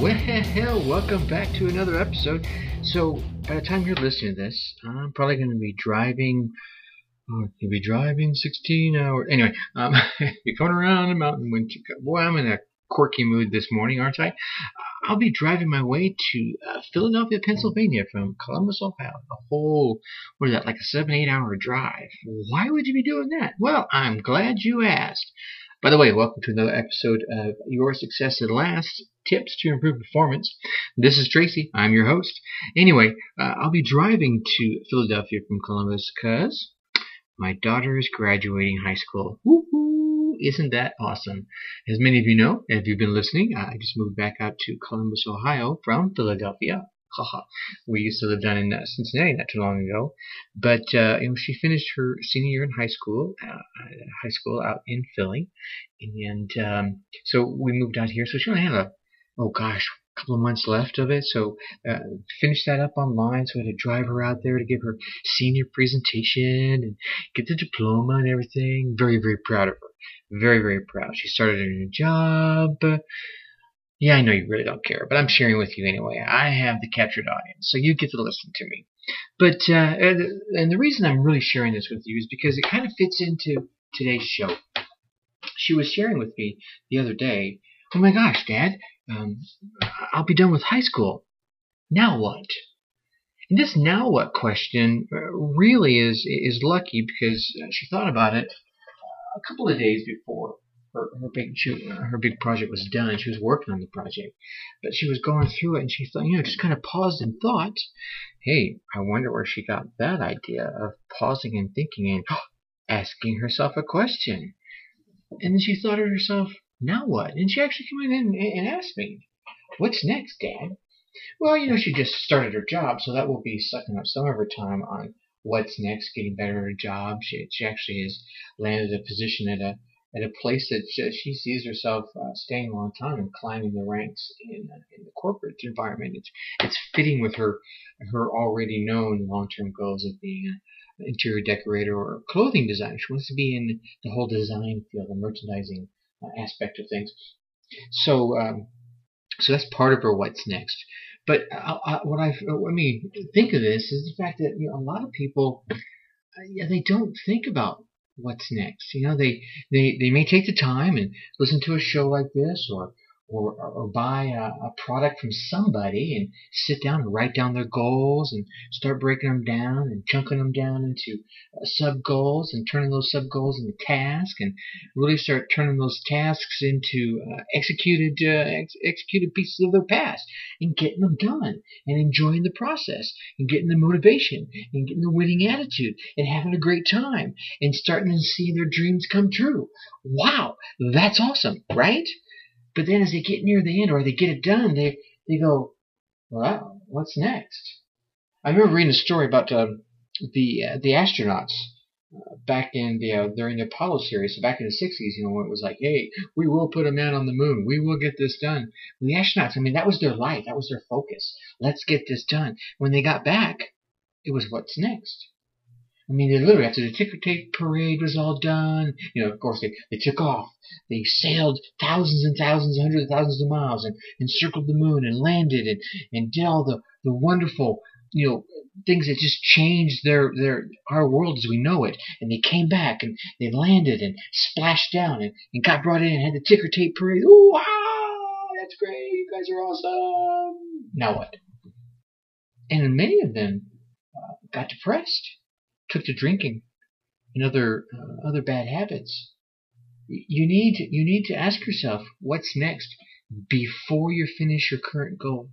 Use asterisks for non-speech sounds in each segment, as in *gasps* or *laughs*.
Well, *laughs* welcome back to another episode. So, by the time you're listening to this, I'm probably going to be driving. Oh, you'll be driving 16 hours. Anyway, um, *laughs* you're going around a mountain when you, boy, I'm in a quirky mood this morning, aren't I? I'll be driving my way to uh, Philadelphia, Pennsylvania from Columbus, Ohio. A whole, what is that, like a seven, eight hour drive. Why would you be doing that? Well, I'm glad you asked. By the way, welcome to another episode of Your Success at Last Tips to Improve Performance. This is Tracy. I'm your host. Anyway, uh, I'll be driving to Philadelphia from Columbus because my daughter is graduating high school. Woohoo! Isn't that awesome? As many of you know, if you've been listening, I just moved back out to Columbus, Ohio from Philadelphia. Haha. we used to live down in uh, Cincinnati not too long ago. But uh, you know, she finished her senior year in high school, uh, high school out in Philly, and um, so we moved out here. So she only had a oh gosh, a couple of months left of it. So uh, finished that up online. So I had to drive her out there to give her senior presentation and get the diploma and everything. Very very proud of her. Very very proud. She started a new job. Yeah, I know you really don't care, but I'm sharing with you anyway. I have the captured audience, so you get to listen to me. But uh, and the reason I'm really sharing this with you is because it kind of fits into today's show. She was sharing with me the other day. Oh my gosh, Dad, um, I'll be done with high school. Now what? And this now what question uh, really is is lucky because she thought about it a couple of days before her, her big she, uh, her big project was done. She was working on the project, but she was going through it, and she thought, you know, just kind of paused and thought, "Hey, I wonder where she got that idea of pausing and thinking and *gasps* asking herself a question." And then she thought to herself, "Now what?" And she actually came in and, and asked me, "What's next, Dad?" Well, you know, she just started her job, so that will be sucking up some of her time on what's next, getting better at her job. She, she actually has landed a position at a at a place that she sees herself uh, staying a long time and climbing the ranks in, uh, in the corporate environment. It's, it's fitting with her her already known long-term goals of being an interior decorator or clothing designer. She wants to be in the whole design field, the merchandising uh, aspect of things. So um, so that's part of her what's next. But I, I, what I let me think of this is the fact that you know, a lot of people, uh, yeah, they don't think about what's next. You know, they, they, they may take the time and listen to a show like this or, or, or buy a, a product from somebody and sit down and write down their goals and start breaking them down and chunking them down into uh, sub goals and turning those sub goals into tasks and really start turning those tasks into uh, executed uh, ex- executed pieces of their past and getting them done and enjoying the process and getting the motivation and getting the winning attitude and having a great time and starting to see their dreams come true. Wow, that's awesome, right? But then as they get near the end or they get it done, they, they go, well, what's next? I remember reading a story about uh, the uh, the astronauts uh, back in the uh, during the Apollo series, so back in the 60s, you know, when it was like, hey, we will put a man on the moon, we will get this done. Well, the astronauts, I mean, that was their life, that was their focus. Let's get this done. When they got back, it was what's next. I mean, they literally, after the ticker tape parade was all done, you know, of course, they, they took off. They sailed thousands and thousands, hundreds of thousands of miles and, and circled the moon and landed and, and did all the, the wonderful, you know, things that just changed their, their, our world as we know it. And they came back and they landed and splashed down and, and got brought in and had the ticker tape parade. Ooh, wow, that's great. You guys are awesome. Now what? And many of them uh, got depressed took to drinking and other uh, other bad habits. You need you need to ask yourself what's next before you finish your current goal.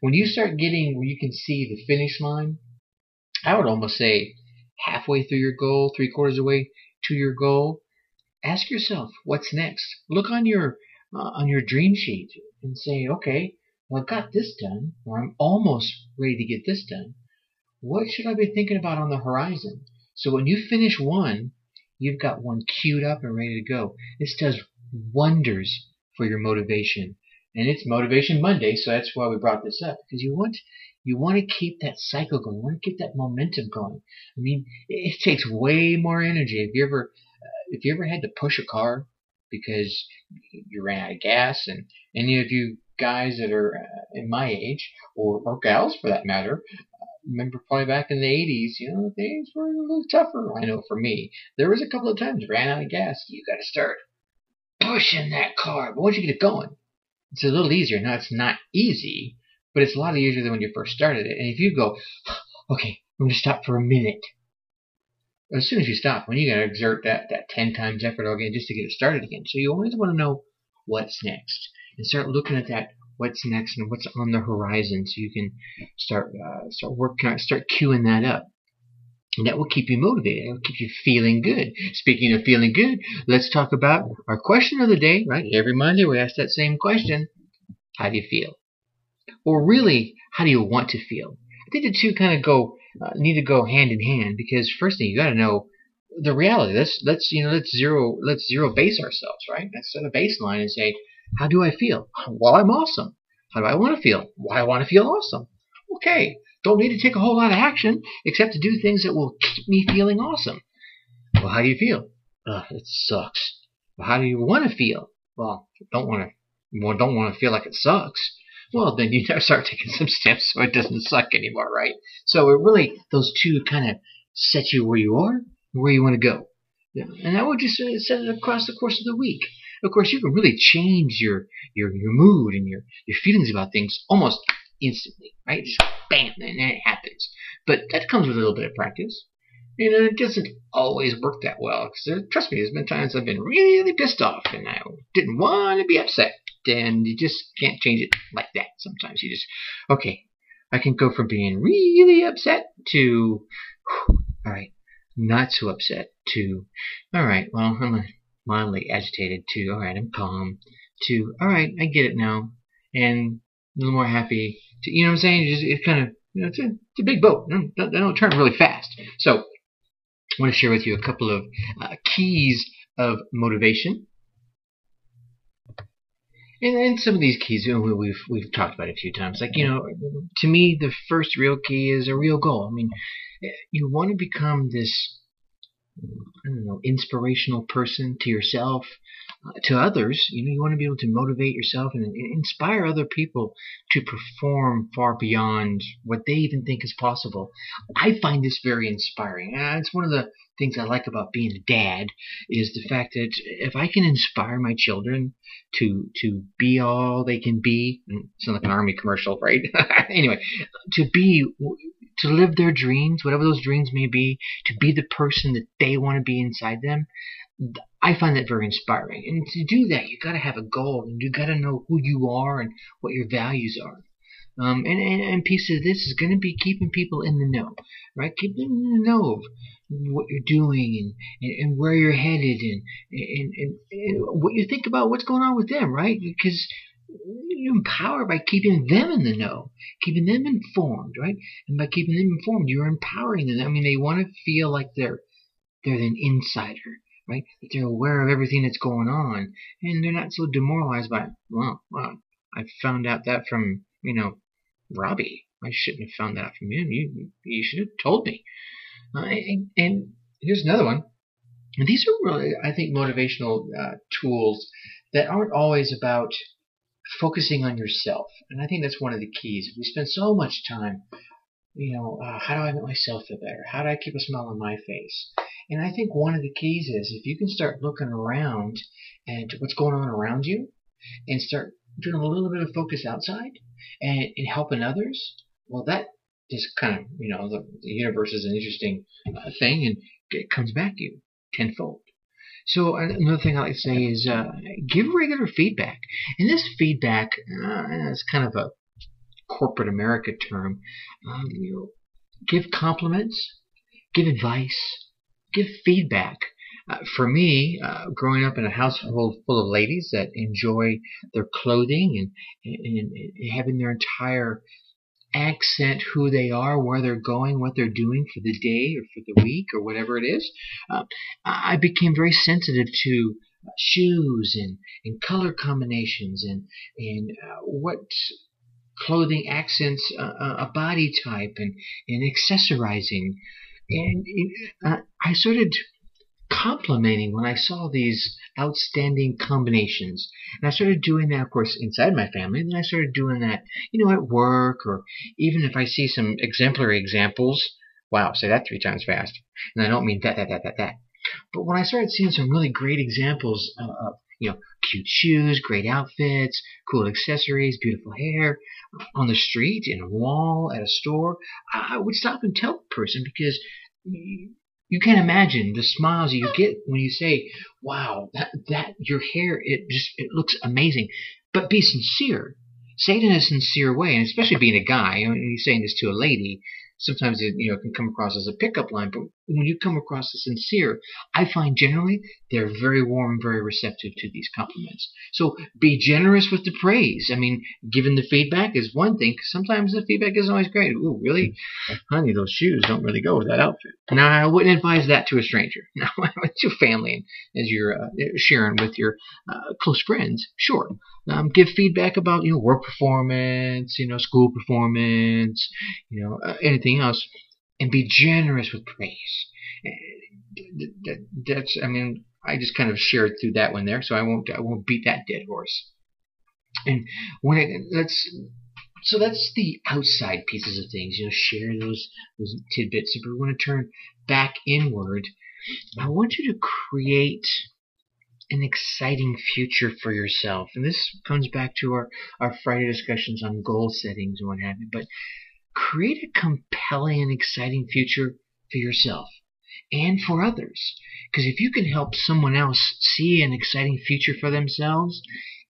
When you start getting where you can see the finish line, I would almost say halfway through your goal, three quarters of the way to your goal, ask yourself what's next. Look on your uh, on your dream sheet and say, okay, well I've got this done, or I'm almost ready to get this done what should I be thinking about on the horizon? So when you finish one, you've got one queued up and ready to go. This does wonders for your motivation. And it's Motivation Monday, so that's why we brought this up because you want you want to keep that cycle going. You want to keep that momentum going. I mean, it takes way more energy. If you ever uh, if you ever had to push a car because you ran out of gas, and any of you guys that are uh, in my age, or, or gals for that matter, remember probably back in the 80s, you know, things were a little tougher. I know for me, there was a couple of times ran out of gas. You got to start pushing that car. But once you get it going, it's a little easier. Now it's not easy, but it's a lot easier than when you first started it. And if you go, *sighs* okay, I'm to stop for a minute. As soon as you stop, when you got to exert that, that 10 times effort again just to get it started again. So you always want to know what's next and start looking at that what's next and what's on the horizon so you can start uh, start working start queuing that up and that will keep you motivated. It will keep you feeling good. Speaking of feeling good, let's talk about our question of the day, right? Every Monday we ask that same question. How do you feel? Or really, how do you want to feel? I think the two kind of go, uh, need to go hand in hand because first thing you got to know the reality. Let's, let's, you know, let's zero, let's zero base ourselves, right? Let's set a baseline and say, how do I feel? *laughs* Well, I'm awesome. How do I want to feel? Well, I want to feel awesome. Okay. Don't need to take a whole lot of action except to do things that will keep me feeling awesome. Well, how do you feel? Uh, it sucks. Well, how do you want to feel? Well, don't want to, well, don't want to feel like it sucks. Well, then you start taking some *laughs* steps so it doesn't suck anymore, right? So it really, those two kind of set you where you are, where you want to go. Yeah. And that would just uh, set it across the course of the week. Of course, you can really change your, your, your mood and your, your feelings about things almost instantly, right? Just bam, and it happens. But that comes with a little bit of practice. You know, it doesn't always work that well. Because uh, trust me, there's been times I've been really pissed off and I didn't want to be upset. And you just can't change it like that. Sometimes you just, okay, I can go from being really upset to, whew, all right, not so upset to, all right, well, I'm mildly agitated to, all right, I'm calm to, all right, I get it now. And a little more happy. To, you know what I'm saying? It's, it's kind of, you know, it's a, it's a big boat. They don't, they don't turn really fast. So, I want to share with you a couple of uh, keys of motivation. And, and some of these keys, you know, we've we've talked about a few times. Like you know, to me, the first real key is a real goal. I mean, you want to become this I don't know, inspirational person to yourself, uh, to others. You know, you want to be able to motivate yourself and, and, inspire other people to perform far beyond what they even think is possible. I find this very inspiring. Uh, it's one of the things I like about being a dad is the fact that if I can inspire my children to to be all they can be, sound like an army commercial, right? *laughs* anyway, to be to live their dreams, whatever those dreams may be, to be the person that they want to be inside them. I find that very inspiring. And to do that, you got to have a goal, and you got to know who you are and what your values are. Um, and, and, and piece of this is going to be keeping people in the know, right? Keep them in the know of what you're doing and, and, and where you're headed and, and, and, and what you think about what's going on with them, right? Because you empower by keeping them in the know, keeping them informed, right? And by keeping them informed, you're empowering them. I mean, they want to feel like they're they're an insider, right? That they're aware of everything that's going on, and they're not so demoralized by, well, well, I found out that from you know Robbie. I shouldn't have found that out from him. You you should have told me. Uh, and, and, here's another one. And these are really, I think, motivational uh, tools that aren't always about focusing on yourself. And I think that's one of the keys. We spend so much time, you know, uh, how do I make myself feel better? How do I keep a smile on my face? And I think one of the keys is if you can start looking around and what's going on around you and start doing a little bit of focus outside and, and helping others, well, that just kind of, you know, the, the universe is an interesting uh, thing and it comes back to you tenfold. So another thing I like to say is uh, give regular feedback. And this feedback uh, is kind of a corporate America term. Um, you know, give compliments, give advice, give feedback. Uh, for me, uh, growing up in a household full of ladies that enjoy their clothing and, and, and having their entire accent who they are, where they're going, what they're doing for the day or for the week or whatever it is. Uh, I became very sensitive to shoes and, and color combinations and and uh, what clothing accents uh, a body type and and accessorizing and uh, I started complimenting when I saw these outstanding combinations. And I started doing that, of course, inside my family. And then I started doing that, you know, at work or even if I see some exemplary examples. Wow, say that three times fast. And I don't mean that, that, that, that, that. But when I started seeing some really great examples of, you know, cute shoes, great outfits, cool accessories, beautiful hair on the street, in a wall, at a store, I would stop and tell the person because you can't imagine the smiles you get when you say, "Wow, that, that your hair it just it looks amazing," but be sincere. Say it in a sincere way, and especially being a guy, you know, he's saying this to a lady sometimes it you know can come across as a pickup line, but when you come across as sincere, I find generally they're very warm, very receptive to these compliments. So be generous with the praise. I mean, giving the feedback is one thing. Sometimes the feedback isn't always great. Ooh, really, *laughs* honey, those shoes don't really go with that outfit. Now, I wouldn't advise that to a stranger. *laughs* Now, with your family and as you're uh, sharing with your uh, close friends, sure. Um, give feedback about you know work performance, you know school performance, you know uh, anything else, and be generous with praise. Eh, that's I mean I just kind of shared through that one there, so I won't I won't beat that dead horse. And when it let's so that's the outside pieces of things. You know, share those those tidbits. If we want to turn back inward, I want you to create an exciting future for yourself. And this comes back to our, our Friday discussions on goal settings and what have you. But create a compelling and exciting future for yourself and for others. Because if you can help someone else see an exciting future for themselves,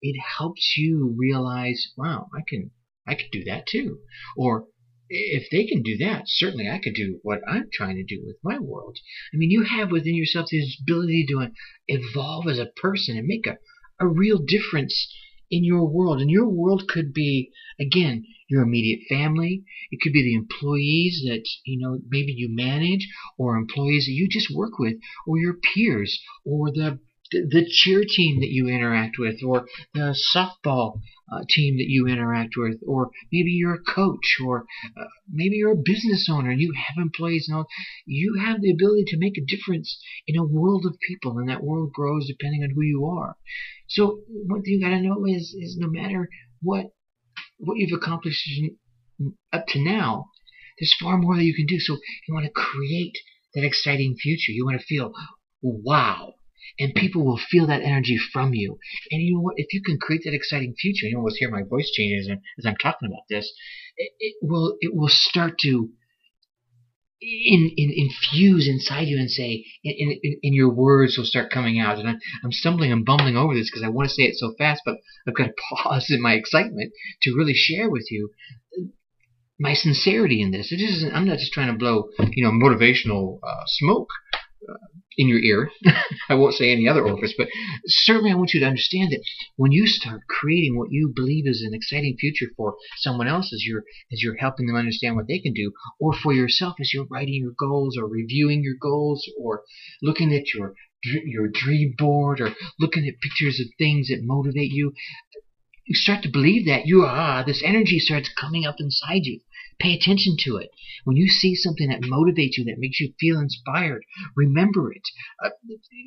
it helps you realize, wow, I can I can do that too. Or if they can do that, certainly I could do what I'm trying to do with my world. I mean, you have within yourself this ability to uh, evolve as a person and make a, a real difference in your world. And your world could be, again, your immediate family. It could be the employees that, you know, maybe you manage or employees that you just work with or your peers or the the cheer team that you interact with, or the softball uh, team that you interact with, or maybe you're a coach, or uh, maybe you're a business owner and you have employees and all. You have the ability to make a difference in a world of people, and that world grows depending on who you are. So one thing you got to know is is no matter what what you've accomplished up to now, there's far more that you can do. So you want to create that exciting future. You want to feel, wow, and people will feel that energy from you. And you know what? If you can create that exciting future, you'll almost hear my voice changes as I'm talking about this. It, it will it will start to in, in, infuse inside you and say, in, in, in, your words will start coming out. And I'm, I'm stumbling and bumbling over this because I want to say it so fast, but I've got to *laughs* pause in my excitement to really share with you my sincerity in this. It isn't, I'm not just trying to blow, you know, motivational uh, smoke. In your ear. *laughs* I won't say any other orifice, but certainly I want you to understand that when you start creating what you believe is an exciting future for someone else as you're as you're helping them understand what they can do, or for yourself as you're writing your goals or reviewing your goals or looking at your your dream board or looking at pictures of things that motivate you, you start to believe that you are this energy starts coming up inside you Pay attention to it. When you see something that motivates you, that makes you feel inspired, remember it. Uh,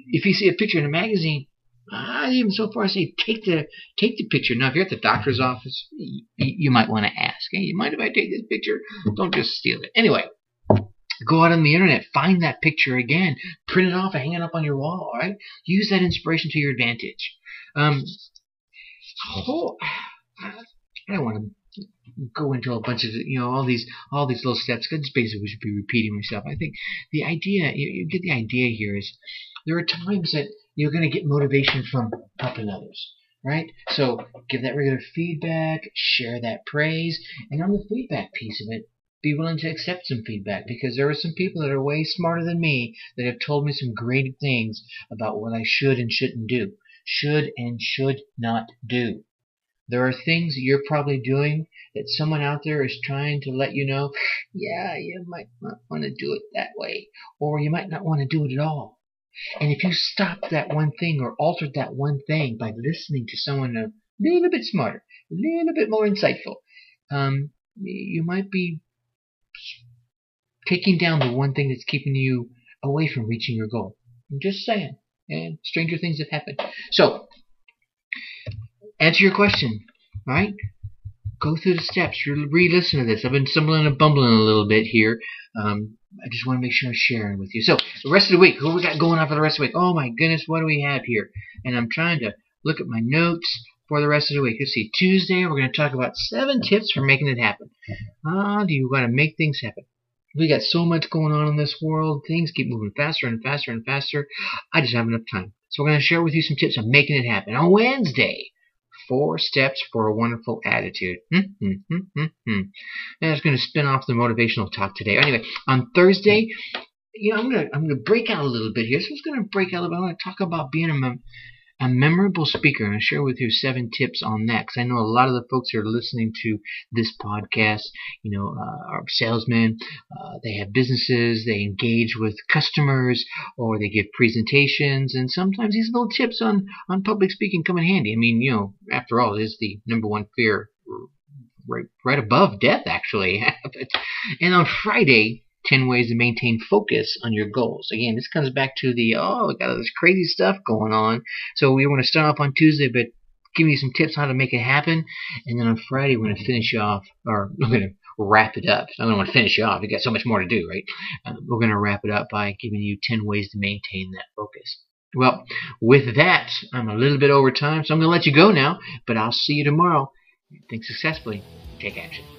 if you see a picture in a magazine, I even so far say take the take the picture. Now, if you're at the doctor's office, you, you might want to ask, "Hey, you mind if I take this picture?" Don't just steal it. Anyway, go out on the internet, find that picture again, print it off, and hang it up on your wall. All right, use that inspiration to your advantage. Um, oh, I don't want to go into a bunch of you know all these all these little steps. Because basically we should be repeating myself. I think the idea you, you get the idea here is there are times that you're going to get motivation from helping others right? So give that regular feedback, share that praise, and on the feedback piece of it, be willing to accept some feedback because there are some people that are way smarter than me that have told me some great things about what I should and shouldn't do, should and should not do. There are things that you're probably doing that someone out there is trying to let you know, *sighs* yeah, you might not want to do it that way, or you might not want to do it at all. And if you stopped that one thing or altered that one thing by listening to someone a little bit smarter, a little bit more insightful, um, you might be taking down the one thing that's keeping you away from reaching your goal. I'm just saying. And stranger things have happened. So, answer your question, right? Go through the steps. Re-listen to this. I've been stumbling and bumbling a little bit here. Um, I just want to make sure I'm sharing with you. So, the rest of the week, who we got going on for the rest of the week? Oh my goodness, what do we have here? And I'm trying to look at my notes for the rest of the week. Let's see. Tuesday, we're going to talk about seven tips for making it happen. How do you want to make things happen? We got so much going on in this world. Things keep moving faster and faster and faster. I just have enough time. So we're going to share with you some tips on making it happen. On Wednesday, four steps for a wonderful attitude. Hmm, hmm, hmm, hmm. And going to spin off the motivational talk today. Anyway, on Thursday, you know, I'm gonna I'm gonna break out a little bit here. So I'm gonna break out a little bit. I'm gonna talk about being a a memorable speaker. And share with you seven tips on that because I know a lot of the folks who are listening to this podcast, you know, uh, are salesmen. Uh, they have businesses. They engage with customers or they give presentations. And sometimes these little tips on, on public speaking come in handy. I mean, you know, after all, it is the number one fear right, right above death, actually. *laughs* and on Friday, 10 ways to maintain focus on your goals. Again, this comes back to the, oh, we got all this crazy stuff going on. So we want to start off on Tuesday, but give you some tips on how to make it happen. And then on Friday, we're going to finish off, or *laughs* we're going to wrap it up. I don't want to finish off. We got so much more to do, right? Uh, we're going to wrap it up by giving you 10 ways to maintain that focus. Well, with that, I'm a little bit over time, so I'm going to let you go now, but I'll see you tomorrow. Think successfully. Take action.